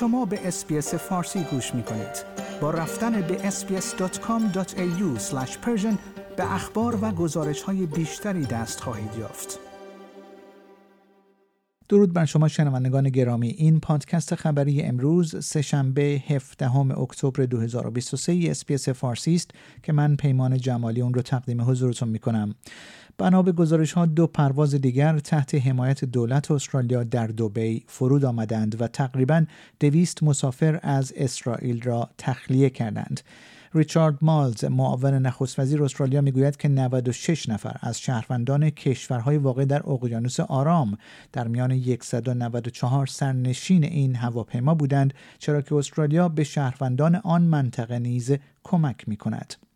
شما به SBS فارسی گوش می کنید. با رفتن به sbs.com.au به اخبار و گزارش های بیشتری دست خواهید یافت. درود بر شما شنوندگان گرامی این پادکست خبری امروز سه‌شنبه 17 اکتبر 2023 SBS فارسی است که من پیمان جمالی اون رو تقدیم حضورتون می کنم. بنا به گزارش ها دو پرواز دیگر تحت حمایت دولت استرالیا در دوبی فرود آمدند و تقریبا دویست مسافر از اسرائیل را تخلیه کردند. ریچارد مالز معاون نخست وزیر استرالیا می‌گوید که 96 نفر از شهروندان کشورهای واقع در اقیانوس آرام در میان 194 سرنشین این هواپیما بودند چرا که استرالیا به شهروندان آن منطقه نیز کمک می کند.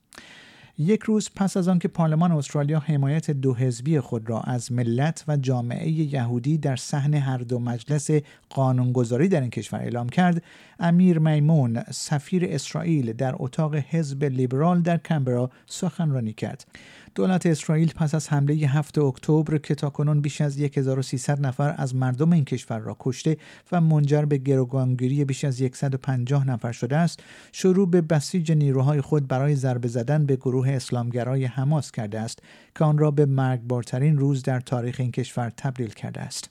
یک روز پس از آنکه پارلمان استرالیا حمایت دو حزبی خود را از ملت و جامعه یهودی در صحن هر دو مجلس قانونگذاری در این کشور اعلام کرد امیر میمون سفیر اسرائیل در اتاق حزب لیبرال در کمبرا سخنرانی کرد. دولت اسرائیل پس از حمله 7 اکتبر که تاکنون بیش از 1300 نفر از مردم این کشور را کشته و منجر به گروگانگیری بیش از 150 نفر شده است شروع به بسیج نیروهای خود برای ضربه زدن به گروه اسلامگرای حماس کرده است که آن را به مرگبارترین روز در تاریخ این کشور تبدیل کرده است.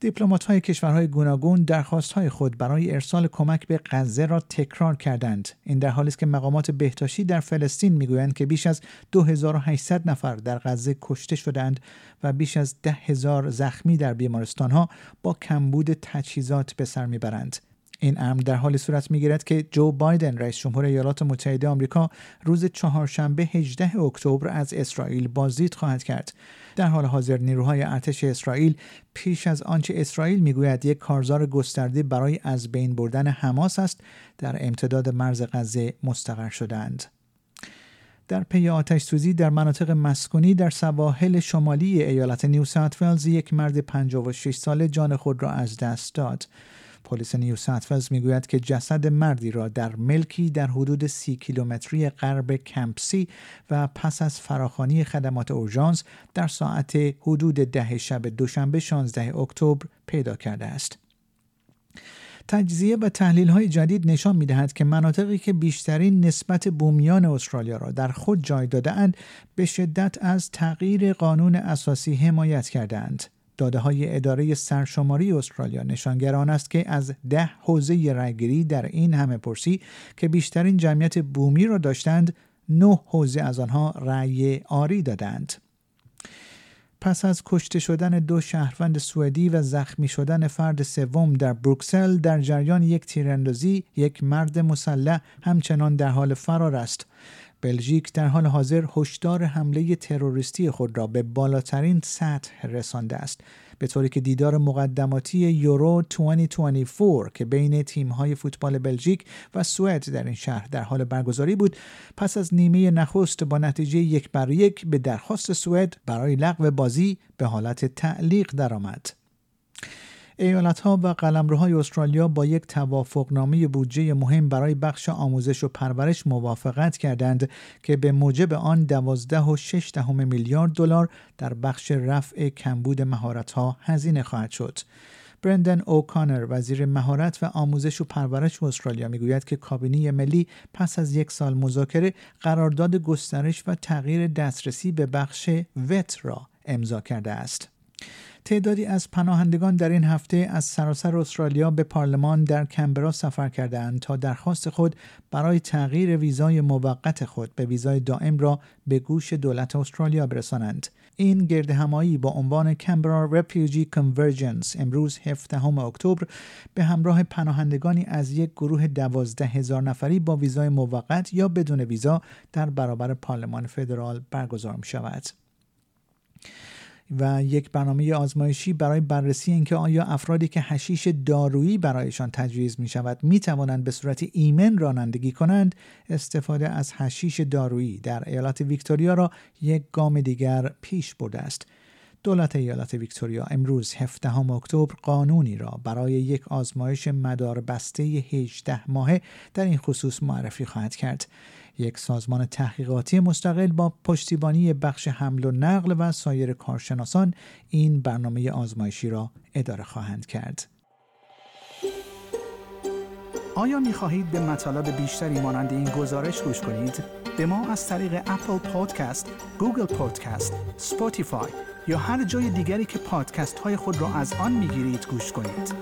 دیپلمات های کشورهای گوناگون درخواست های خود برای ارسال کمک به غزه را تکرار کردند. این در حالی است که مقامات بهداشتی در فلسطین می‌گویند که بیش از 2800 نفر در غزه کشته شدند و بیش از 10000 زخمی در بیمارستان ها با کمبود تجهیزات به سر می‌برند. این امر در حال صورت می‌گیرد که جو بایدن رئیس جمهور ایالات متحده آمریکا روز چهارشنبه 18 اکتبر از اسرائیل بازدید خواهد کرد. در حال حاضر نیروهای ارتش اسرائیل پیش از آنچه اسرائیل می‌گوید یک کارزار گسترده برای از بین بردن حماس است در امتداد مرز غزه مستقر شدند در پی آتش سوزی در مناطق مسکونی در سواحل شمالی ایالت نیو ساوت یک مرد 56 ساله جان خود را از دست داد. پلیس نیو ساوت ولز می‌گوید که جسد مردی را در ملکی در حدود سی کیلومتری غرب کمپسی و پس از فراخانی خدمات اورژانس در ساعت حدود ده شب دوشنبه 16 اکتبر پیدا کرده است. تجزیه و تحلیل های جدید نشان می دهد که مناطقی که بیشترین نسبت بومیان استرالیا را در خود جای داده اند به شدت از تغییر قانون اساسی حمایت کردند. داده های اداره سرشماری استرالیا نشانگران است که از ده حوزه رأیگیری در این همه پرسی که بیشترین جمعیت بومی را داشتند نه حوزه از آنها رأی آری دادند. پس از کشته شدن دو شهروند سوئدی و زخمی شدن فرد سوم در بروکسل در جریان یک تیراندازی یک مرد مسلح همچنان در حال فرار است. بلژیک در حال حاضر هشدار حمله تروریستی خود را به بالاترین سطح رسانده است به طوری که دیدار مقدماتی یورو 2024 که بین تیم‌های فوتبال بلژیک و سوئد در این شهر در حال برگزاری بود پس از نیمه نخست با نتیجه یک بر یک به درخواست سوئد برای لغو بازی به حالت تعلیق درآمد. ایالت ها و قلمروهای استرالیا با یک توافقنامه بودجه مهم برای بخش آموزش و پرورش موافقت کردند که به موجب آن 12.6 میلیارد دلار در بخش رفع کمبود مهارت ها هزینه خواهد شد. برندن اوکانر وزیر مهارت و آموزش و پرورش استرالیا می‌گوید که کابینه ملی پس از یک سال مذاکره قرارداد گسترش و تغییر دسترسی به بخش وت را امضا کرده است. تعدادی از پناهندگان در این هفته از سراسر استرالیا به پارلمان در کمبرا سفر کردند تا درخواست خود برای تغییر ویزای موقت خود به ویزای دائم را به گوش دولت استرالیا برسانند. این گرد همایی با عنوان کمبرا رپیوجی کنورجنس امروز 17 اکتبر به همراه پناهندگانی از یک گروه دوازده هزار نفری با ویزای موقت یا بدون ویزا در برابر پارلمان فدرال برگزار می شود. و یک برنامه آزمایشی برای بررسی اینکه آیا افرادی که هشیش دارویی برایشان تجویز می شود می توانند به صورت ایمن رانندگی کنند استفاده از هشیش دارویی در ایالت ویکتوریا را یک گام دیگر پیش برده است. دولت ایالت ویکتوریا امروز 17 اکتبر قانونی را برای یک آزمایش مدار بسته 18 ماهه در این خصوص معرفی خواهد کرد. یک سازمان تحقیقاتی مستقل با پشتیبانی بخش حمل و نقل و سایر کارشناسان این برنامه آزمایشی را اداره خواهند کرد. آیا می خواهید به مطالب بیشتری مانند این گزارش گوش کنید؟ به ما از طریق Apple Podcast، Google Podcast، Spotify یا هر جای دیگری که پادکست های خود را از آن می گیرید گوش کنید.